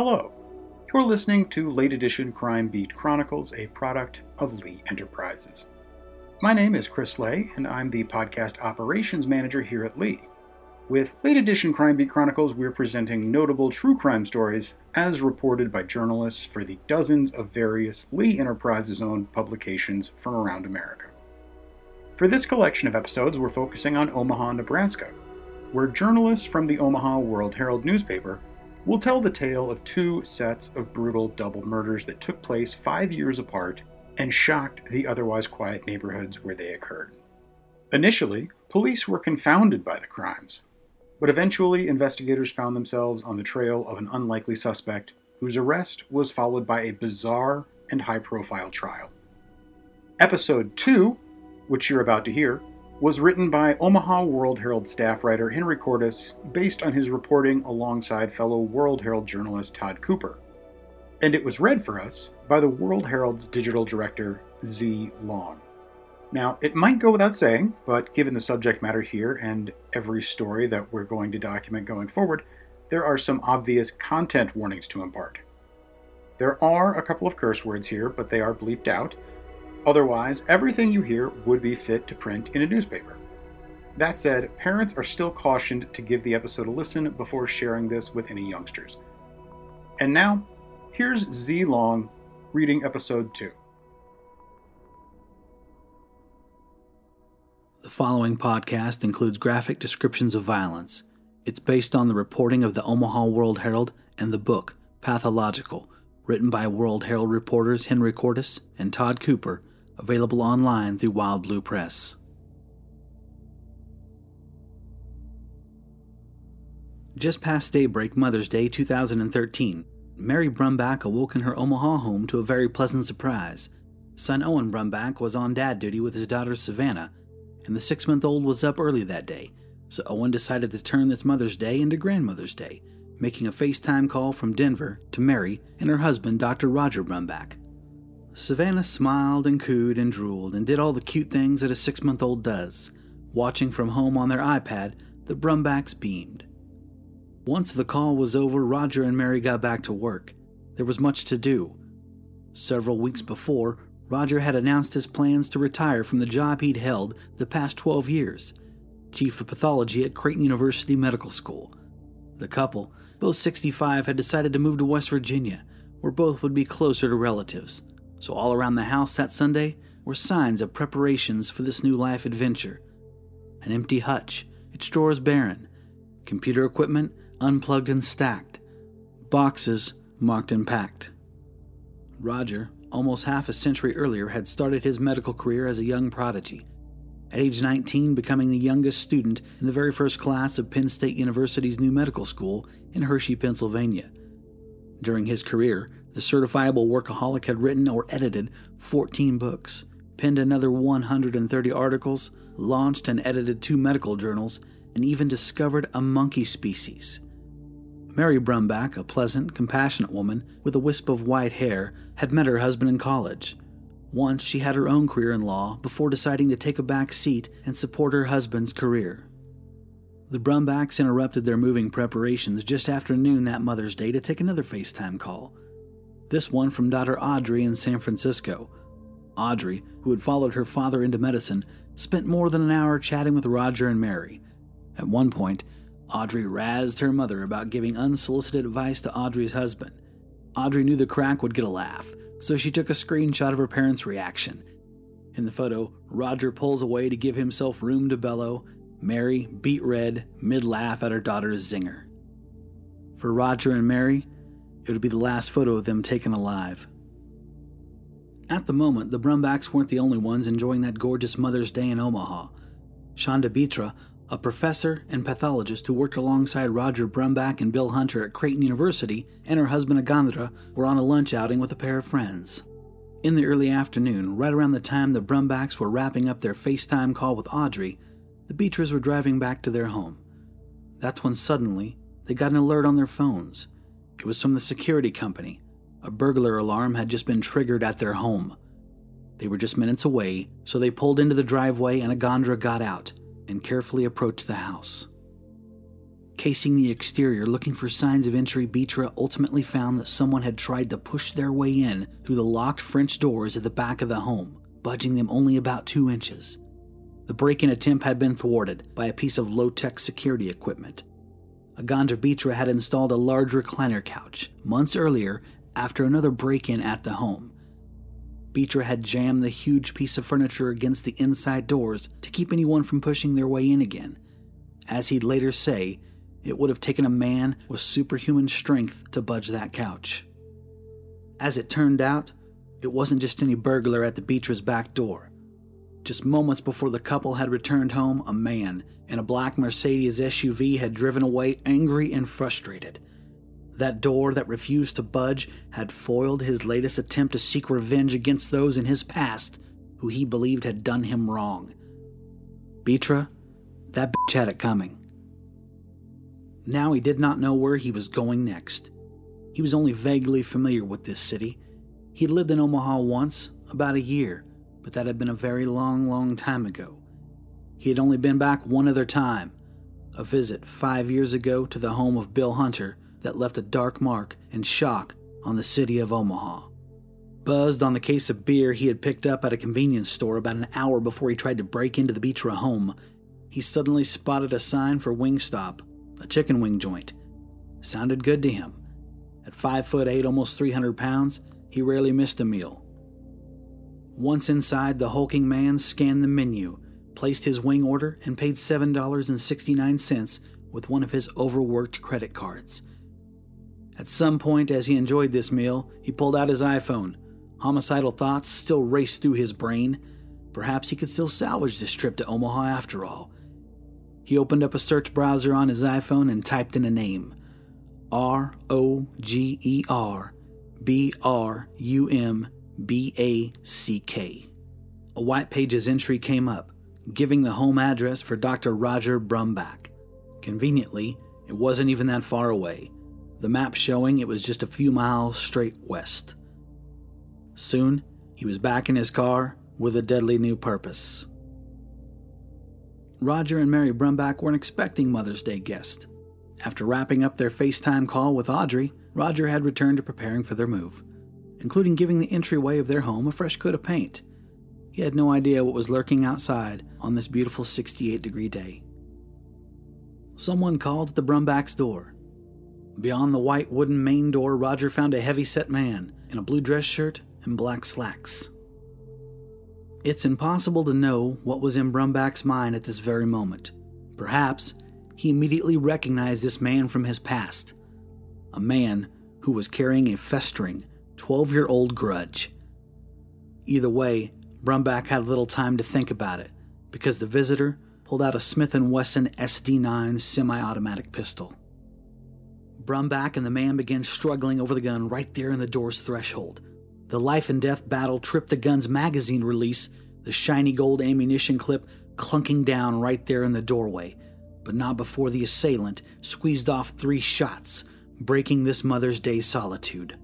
Hello. You're listening to Late Edition Crime Beat Chronicles, a product of Lee Enterprises. My name is Chris Lay, and I'm the podcast operations manager here at Lee. With Late Edition Crime Beat Chronicles, we're presenting notable true crime stories as reported by journalists for the dozens of various Lee Enterprises owned publications from around America. For this collection of episodes, we're focusing on Omaha, Nebraska, where journalists from the Omaha World Herald newspaper will tell the tale of two sets of brutal double murders that took place five years apart and shocked the otherwise quiet neighborhoods where they occurred. Initially, police were confounded by the crimes, but eventually investigators found themselves on the trail of an unlikely suspect whose arrest was followed by a bizarre and high profile trial. Episode 2 which you're about to hear, was written by Omaha World Herald staff writer Henry Cordes based on his reporting alongside fellow World Herald journalist Todd Cooper. And it was read for us by the World Herald's digital director, Z Long. Now, it might go without saying, but given the subject matter here and every story that we're going to document going forward, there are some obvious content warnings to impart. There are a couple of curse words here, but they are bleeped out, Otherwise, everything you hear would be fit to print in a newspaper. That said, parents are still cautioned to give the episode a listen before sharing this with any youngsters. And now, here's Z Long reading episode 2. The following podcast includes graphic descriptions of violence. It's based on the reporting of the Omaha World Herald and the book, Pathological, written by World Herald reporters Henry Cordes and Todd Cooper available online through Wild Blue Press. Just past daybreak, Mother's Day 2013, Mary Brumback awoke in her Omaha home to a very pleasant surprise. Son Owen Brumback was on dad duty with his daughter Savannah, and the six month old was up early that day, so Owen decided to turn this Mother's Day into Grandmother's Day, making a FaceTime call from Denver to Mary and her husband, Dr. Roger Brumback. Savannah smiled and cooed and drooled and did all the cute things that a six month old does. Watching from home on their iPad, the Brumbacks beamed. Once the call was over, Roger and Mary got back to work. There was much to do. Several weeks before, Roger had announced his plans to retire from the job he'd held the past 12 years chief of pathology at Creighton University Medical School. The couple, both 65, had decided to move to West Virginia, where both would be closer to relatives so all around the house that Sunday were signs of preparations for this new life adventure. An empty hutch, its drawers barren, computer equipment unplugged and stacked, boxes marked and packed. Roger, almost half a century earlier, had started his medical career as a young prodigy. At age 19, becoming the youngest student in the very first class of Penn State University's new medical school in Hershey, Pennsylvania. During his career, the certifiable workaholic had written or edited 14 books, penned another 130 articles, launched and edited two medical journals, and even discovered a monkey species. Mary Brumback, a pleasant, compassionate woman with a wisp of white hair, had met her husband in college. Once she had her own career in law before deciding to take a back seat and support her husband's career. The Brumbacks interrupted their moving preparations just after noon that Mother's Day to take another FaceTime call this one from daughter Audrey in San Francisco. Audrey, who had followed her father into medicine, spent more than an hour chatting with Roger and Mary. At one point, Audrey razzed her mother about giving unsolicited advice to Audrey's husband. Audrey knew the crack would get a laugh, so she took a screenshot of her parents' reaction. In the photo, Roger pulls away to give himself room to bellow. Mary, beet red, mid laugh at her daughter's zinger. For Roger and Mary, it would be the last photo of them taken alive. At the moment, the Brumbacks weren't the only ones enjoying that gorgeous Mother's Day in Omaha. Chhanda Bewtra, a professor and pathologist who worked alongside Roger Brumback and Bill Hunter at Creighton University, and her husband Agandra were on a lunch outing with a pair of friends. In the early afternoon, right around the time the Brumbacks were wrapping up their FaceTime call with Audrey, the Bewtras were driving back to their home. That's when suddenly they got an alert on their phones. It was from the security company. A burglar alarm had just been triggered at their home. They were just minutes away, so they pulled into the driveway and Agandra got out and carefully approached the house. Casing the exterior, looking for signs of entry, Bewtra ultimately found that someone had tried to push their way in through the locked French doors at the back of the home, budging them only about two inches. The break in attempt had been thwarted by a piece of low tech security equipment. Agandra Bewtra had installed a large recliner couch months earlier after another break in at the home. Bewtra had jammed the huge piece of furniture against the inside doors to keep anyone from pushing their way in again. As he'd later say, it would have taken a man with superhuman strength to budge that couch. As it turned out, it wasn't just any burglar at the Bewtra's back door. Just moments before the couple had returned home, a man in a black Mercedes SUV had driven away angry and frustrated. That door that refused to budge had foiled his latest attempt to seek revenge against those in his past who he believed had done him wrong. Bewtra, that bitch had it coming. Now he did not know where he was going next. He was only vaguely familiar with this city. He'd lived in Omaha once, about a year, but that had been a very long, long time ago. He had only been back one other time a visit five years ago to the home of Bill Hunter that left a dark mark and shock on the city of Omaha. Buzzed on the case of beer he had picked up at a convenience store about an hour before he tried to break into the Bewtra home, he suddenly spotted a sign for Wingstop, a chicken wing joint. Sounded good to him. At 5 foot 8, almost 300 pounds, he rarely missed a meal. Once inside, the hulking man scanned the menu, placed his wing order, and paid $7.69 with one of his overworked credit cards. At some point, as he enjoyed this meal, he pulled out his iPhone. Homicidal thoughts still raced through his brain. Perhaps he could still salvage this trip to Omaha after all. He opened up a search browser on his iPhone and typed in a name R O G E R B R U M B A C K. A white pages entry came up, giving the home address for Dr. Roger Brumback. Conveniently, it wasn't even that far away, the map showing it was just a few miles straight west. Soon, he was back in his car with a deadly new purpose. Roger and Mary Brumback weren't expecting Mother's Day guests. After wrapping up their FaceTime call with Audrey, Roger had returned to preparing for their move including giving the entryway of their home a fresh coat of paint. He had no idea what was lurking outside on this beautiful 68 degree day. Someone called at the Brumback's door. Beyond the white wooden main door, Roger found a heavy set man in a blue dress shirt and black slacks. It's impossible to know what was in Brumback's mind at this very moment. Perhaps he immediately recognized this man from his past. A man who was carrying a festering, 12 year old grudge. Either way, Brumback had little time to think about it because the visitor pulled out a Smith & Wesson SD9 semi-automatic pistol. Brumback and the man began struggling over the gun right there in the door's threshold. The life and death battle tripped the gun's magazine release, the shiny gold ammunition clip clunking down right there in the doorway, but not before the assailant squeezed off three shots, breaking this Mother's Day solitude.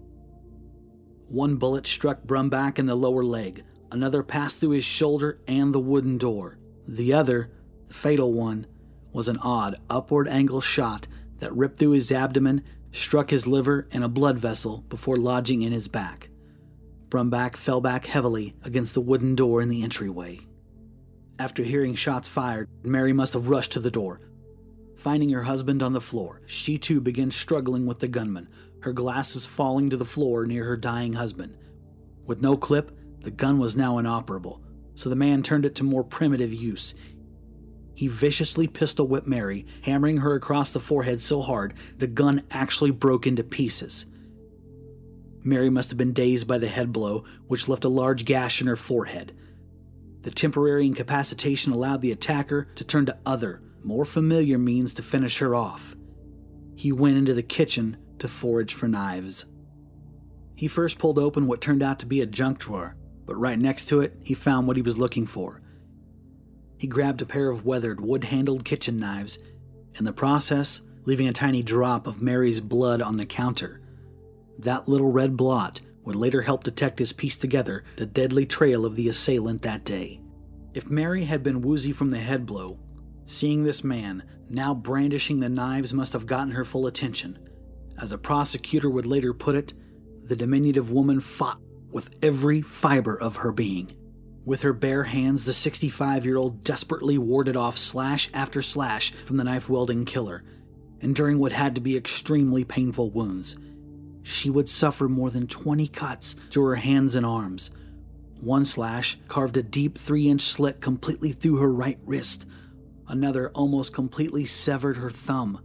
One bullet struck Brumback in the lower leg, another passed through his shoulder and the wooden door. The other, the fatal one, was an odd upward angle shot that ripped through his abdomen, struck his liver and a blood vessel before lodging in his back. Brumback fell back heavily against the wooden door in the entryway. After hearing shots fired, Mary must have rushed to the door. Finding her husband on the floor, she too begins struggling with the gunman, her glasses falling to the floor near her dying husband. With no clip, the gun was now inoperable, so the man turned it to more primitive use. He viciously pistol whipped Mary, hammering her across the forehead so hard the gun actually broke into pieces. Mary must have been dazed by the head blow, which left a large gash in her forehead. The temporary incapacitation allowed the attacker to turn to other, more familiar means to finish her off. He went into the kitchen to forage for knives. He first pulled open what turned out to be a junk drawer, but right next to it, he found what he was looking for. He grabbed a pair of weathered, wood handled kitchen knives, in the process, leaving a tiny drop of Mary's blood on the counter. That little red blot would later help detectives piece together the deadly trail of the assailant that day. If Mary had been woozy from the head blow, seeing this man now brandishing the knives must have gotten her full attention. As a prosecutor would later put it, the diminutive woman fought with every fiber of her being. With her bare hands, the 65 year old desperately warded off slash after slash from the knife wielding killer, enduring what had to be extremely painful wounds. She would suffer more than 20 cuts to her hands and arms. One slash carved a deep three inch slit completely through her right wrist. Another almost completely severed her thumb.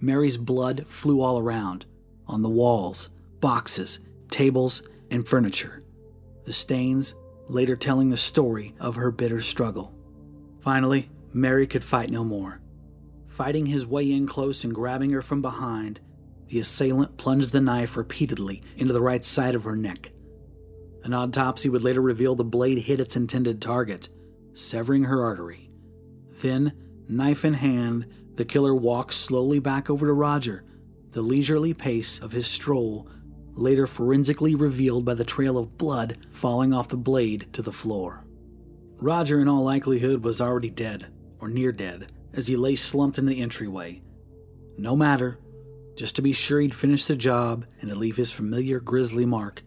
Mary's blood flew all around on the walls, boxes, tables, and furniture. The stains later telling the story of her bitter struggle. Finally, Mary could fight no more. Fighting his way in close and grabbing her from behind, the assailant plunged the knife repeatedly into the right side of her neck. An autopsy would later reveal the blade hit its intended target, severing her artery. Then, knife in hand, the killer walked slowly back over to Roger, the leisurely pace of his stroll later forensically revealed by the trail of blood falling off the blade to the floor. Roger, in all likelihood, was already dead, or near dead, as he lay slumped in the entryway. No matter, just to be sure he'd finish the job and to leave his familiar grisly mark,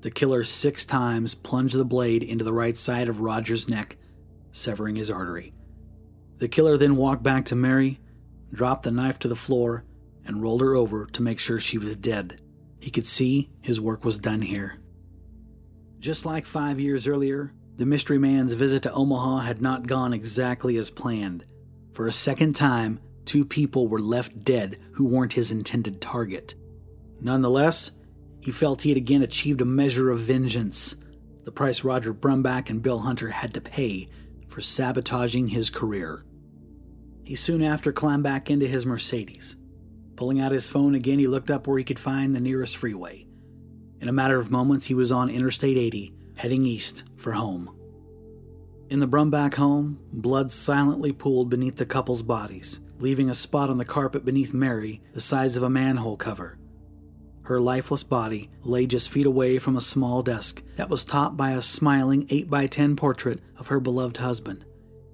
the killer six times plunged the blade into the right side of Roger's neck, severing his artery. The killer then walked back to Mary, dropped the knife to the floor, and rolled her over to make sure she was dead. He could see his work was done here. Just like five years earlier, the mystery man's visit to Omaha had not gone exactly as planned. For a second time, two people were left dead who weren't his intended target. Nonetheless, he felt he had again achieved a measure of vengeance, the price Roger Brumback and Bill Hunter had to pay for sabotaging his career. He soon after climbed back into his Mercedes. Pulling out his phone again, he looked up where he could find the nearest freeway. In a matter of moments, he was on Interstate 80, heading east for home. In the Brumback home, blood silently pooled beneath the couple's bodies, leaving a spot on the carpet beneath Mary the size of a manhole cover. Her lifeless body lay just feet away from a small desk that was topped by a smiling 8x10 portrait of her beloved husband,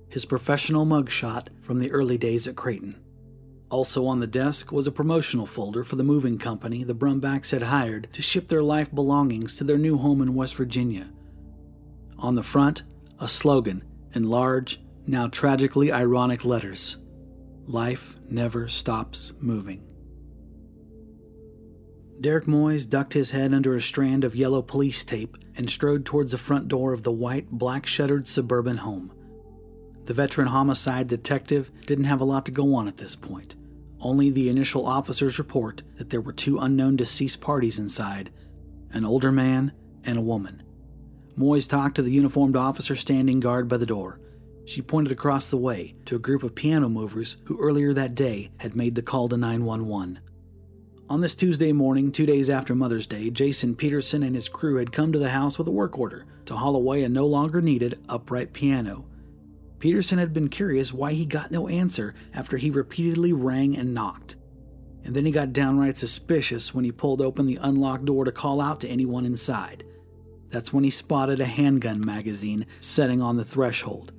his professional mugshot from the early days at Creighton. Also on the desk was a promotional folder for the moving company the Brumbacks had hired to ship their life belongings to their new home in West Virginia. On the front, a slogan in large, now tragically ironic letters Life never stops moving. Derek Mois ducked his head under a strand of yellow police tape and strode towards the front door of the white, black shuttered suburban home. The veteran homicide detective didn't have a lot to go on at this point. Only the initial officer's report that there were two unknown deceased parties inside an older man and a woman. Mois talked to the uniformed officer standing guard by the door. She pointed across the way to a group of piano movers who earlier that day had made the call to 911. On this Tuesday morning, two days after Mother's Day, Jason Peterson and his crew had come to the house with a work order to haul away a no longer needed upright piano Peterson had been curious why he got no answer after he repeatedly rang and knocked. And then he got downright suspicious when he pulled open the unlocked door to call out to anyone inside. That's when he spotted a handgun magazine setting on the threshold.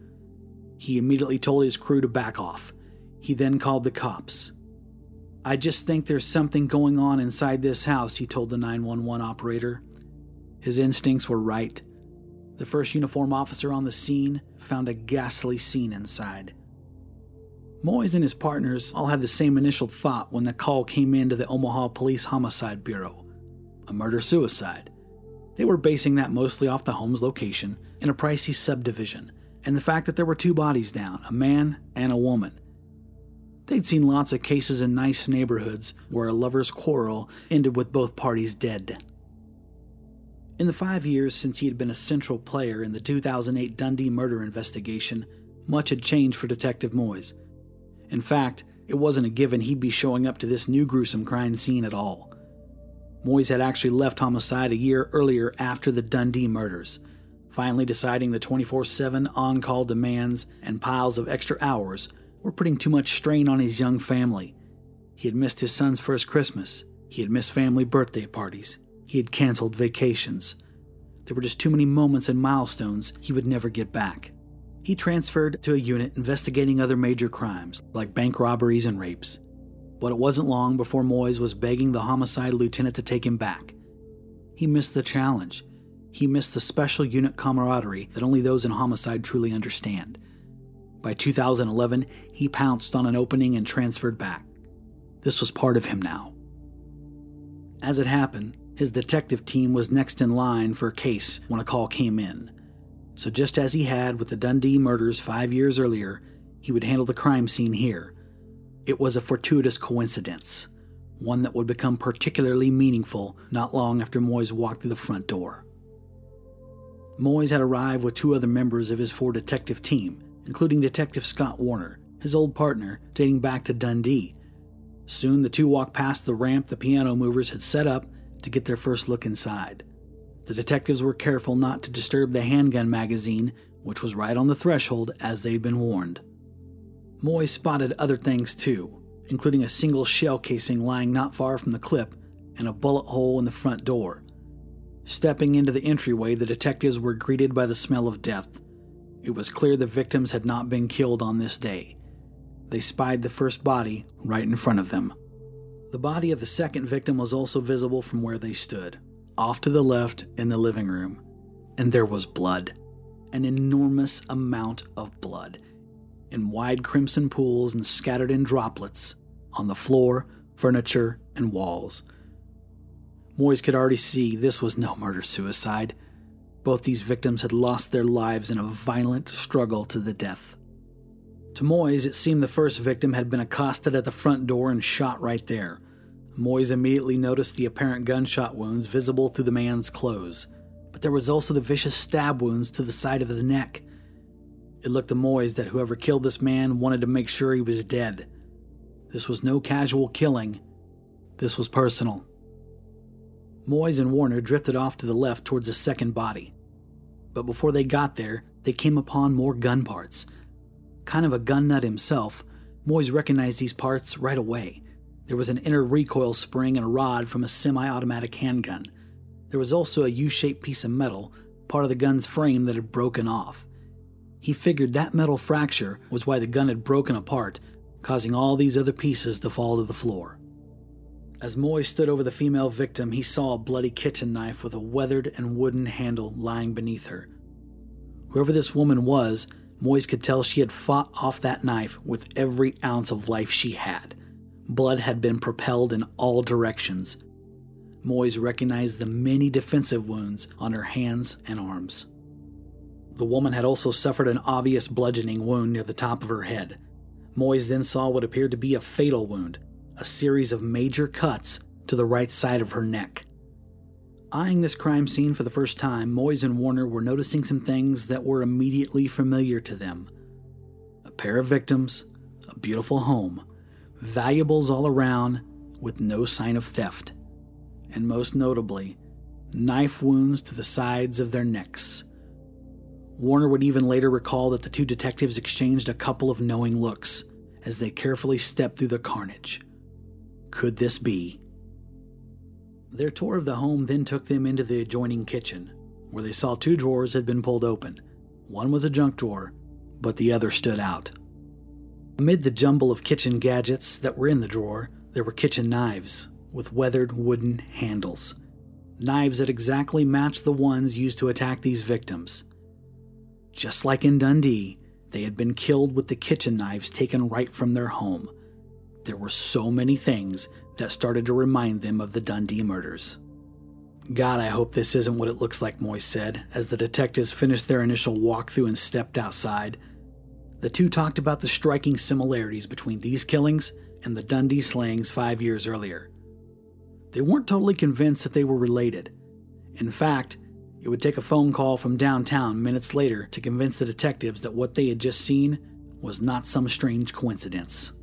He immediately told his crew to back off. He then called the cops. I just think there's something going on inside this house, he told the 911 operator. His instincts were right. The first uniform officer on the scene found a ghastly scene inside. Mois and his partners all had the same initial thought when the call came in to the Omaha Police Homicide Bureau a murder suicide. They were basing that mostly off the home's location in a pricey subdivision and the fact that there were two bodies down a man and a woman. They'd seen lots of cases in nice neighborhoods where a lover's quarrel ended with both parties dead. In the five years since he had been a central player in the 2008 Dundee murder investigation, much had changed for Detective Mois. In fact, it wasn't a given he'd be showing up to this new gruesome crime scene at all. Mois had actually left homicide a year earlier after the Dundee murders, finally deciding the 24 7 on call demands and piles of extra hours were putting too much strain on his young family. He had missed his son's first Christmas, he had missed family birthday parties, he had canceled vacations. There were just too many moments and milestones he would never get back. He transferred to a unit investigating other major crimes, like bank robberies and rapes. But it wasn't long before Mois was begging the homicide lieutenant to take him back. He missed the challenge. He missed the special unit camaraderie that only those in homicide truly understand. By 2011, he pounced on an opening and transferred back. This was part of him now. As it happened, his detective team was next in line for a case when a call came in. So, just as he had with the Dundee murders five years earlier, he would handle the crime scene here. It was a fortuitous coincidence, one that would become particularly meaningful not long after Mois walked through the front door. Mois had arrived with two other members of his four detective team, including Detective Scott Warner, his old partner dating back to Dundee. Soon the two walked past the ramp the piano movers had set up to get their first look inside. The detectives were careful not to disturb the handgun magazine, which was right on the threshold as they'd been warned. Mois spotted other things too, including a single shell casing lying not far from the clip and a bullet hole in the front door. Stepping into the entryway, the detectives were greeted by the smell of death. It was clear the victims had not been killed on this day. They spied the first body right in front of them. The body of the second victim was also visible from where they stood, off to the left in the living room. And there was blood. An enormous amount of blood in wide crimson pools and scattered in droplets on the floor, furniture, and walls. Mois could already see this was no murder suicide. Both these victims had lost their lives in a violent struggle to the death. To Mois, it seemed the first victim had been accosted at the front door and shot right there. Mois immediately noticed the apparent gunshot wounds visible through the man's clothes, but there was also the vicious stab wounds to the side of the neck. It looked to Mois that whoever killed this man wanted to make sure he was dead. This was no casual killing, this was personal. Mois and Warner drifted off to the left towards the second body. But before they got there, they came upon more gun parts. Kind of a gun nut himself, Mois recognized these parts right away. There was an inner recoil spring and a rod from a semi automatic handgun. There was also a U shaped piece of metal, part of the gun's frame that had broken off. He figured that metal fracture was why the gun had broken apart, causing all these other pieces to fall to the floor. As Mois stood over the female victim, he saw a bloody kitchen knife with a weathered and wooden handle lying beneath her. Whoever this woman was, Mois could tell she had fought off that knife with every ounce of life she had. Blood had been propelled in all directions. Mois recognized the many defensive wounds on her hands and arms. The woman had also suffered an obvious bludgeoning wound near the top of her head. Mois then saw what appeared to be a fatal wound, a series of major cuts to the right side of her neck. Eyeing this crime scene for the first time, Mois and Warner were noticing some things that were immediately familiar to them. A pair of victims, a beautiful home, valuables all around, with no sign of theft, and most notably, knife wounds to the sides of their necks. Warner would even later recall that the two detectives exchanged a couple of knowing looks as they carefully stepped through the carnage. Could this be? Their tour of the home then took them into the adjoining kitchen, where they saw two drawers had been pulled open. One was a junk drawer, but the other stood out. Amid the jumble of kitchen gadgets that were in the drawer, there were kitchen knives with weathered wooden handles. Knives that exactly matched the ones used to attack these victims. Just like in Dundee, they had been killed with the kitchen knives taken right from their home. There were so many things that started to remind them of the Dundee murders. God, I hope this isn't what it looks like, Mois said, as the detectives finished their initial walkthrough and stepped outside. The two talked about the striking similarities between these killings and the Dundee slayings five years earlier. They weren't totally convinced that they were related. In fact, it would take a phone call from downtown minutes later to convince the detectives that what they had just seen was not some strange coincidence.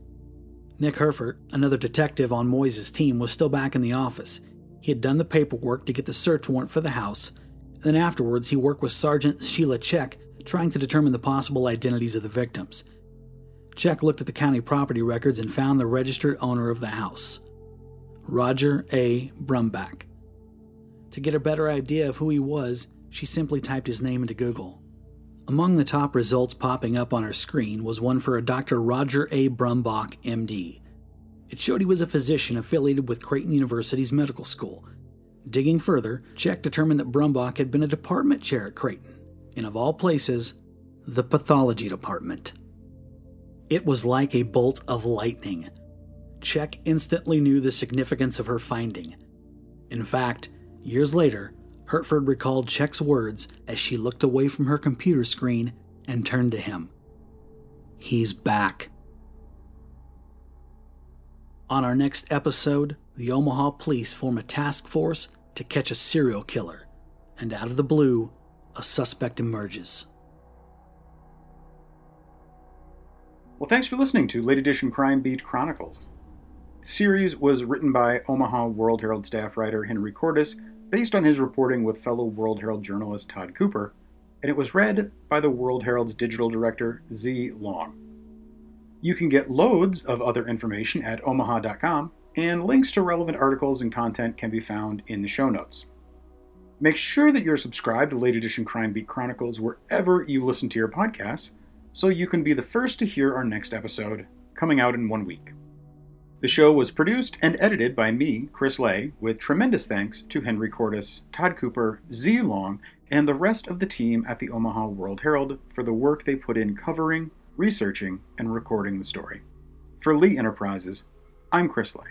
Nick Herford, another detective on Mois' team, was still back in the office. He had done the paperwork to get the search warrant for the house. Then afterwards, he worked with Sergeant Sheila Check, trying to determine the possible identities of the victims. Check looked at the county property records and found the registered owner of the house, Roger A. Brumback. To get a better idea of who he was, she simply typed his name into Google. Among the top results popping up on her screen was one for a Dr. Roger A. Brumback, MD. It showed he was a physician affiliated with Creighton University's medical school. Digging further, Check determined that Brumback had been a department chair at Creighton, and of all places, the pathology department. It was like a bolt of lightning. Check instantly knew the significance of her finding. In fact, years later, Hertford recalled Check's words as she looked away from her computer screen and turned to him. He's back. On our next episode, the Omaha police form a task force to catch a serial killer, and out of the blue, a suspect emerges. Well, thanks for listening to Late Edition Crime Beat Chronicles. The series was written by Omaha World Herald staff writer Henry Cordes based on his reporting with fellow World Herald journalist Todd Cooper, and it was read by the World Herald's digital director, Z Long. You can get loads of other information at omaha.com, and links to relevant articles and content can be found in the show notes. Make sure that you're subscribed to Late Edition Crime Beat Chronicles wherever you listen to your podcasts, so you can be the first to hear our next episode coming out in one week. The show was produced and edited by me, Chris Lay, with tremendous thanks to Henry Cordes, Todd Cooper, Z Long, and the rest of the team at the Omaha World Herald for the work they put in covering, researching, and recording the story. For Lee Enterprises, I'm Chris Lay.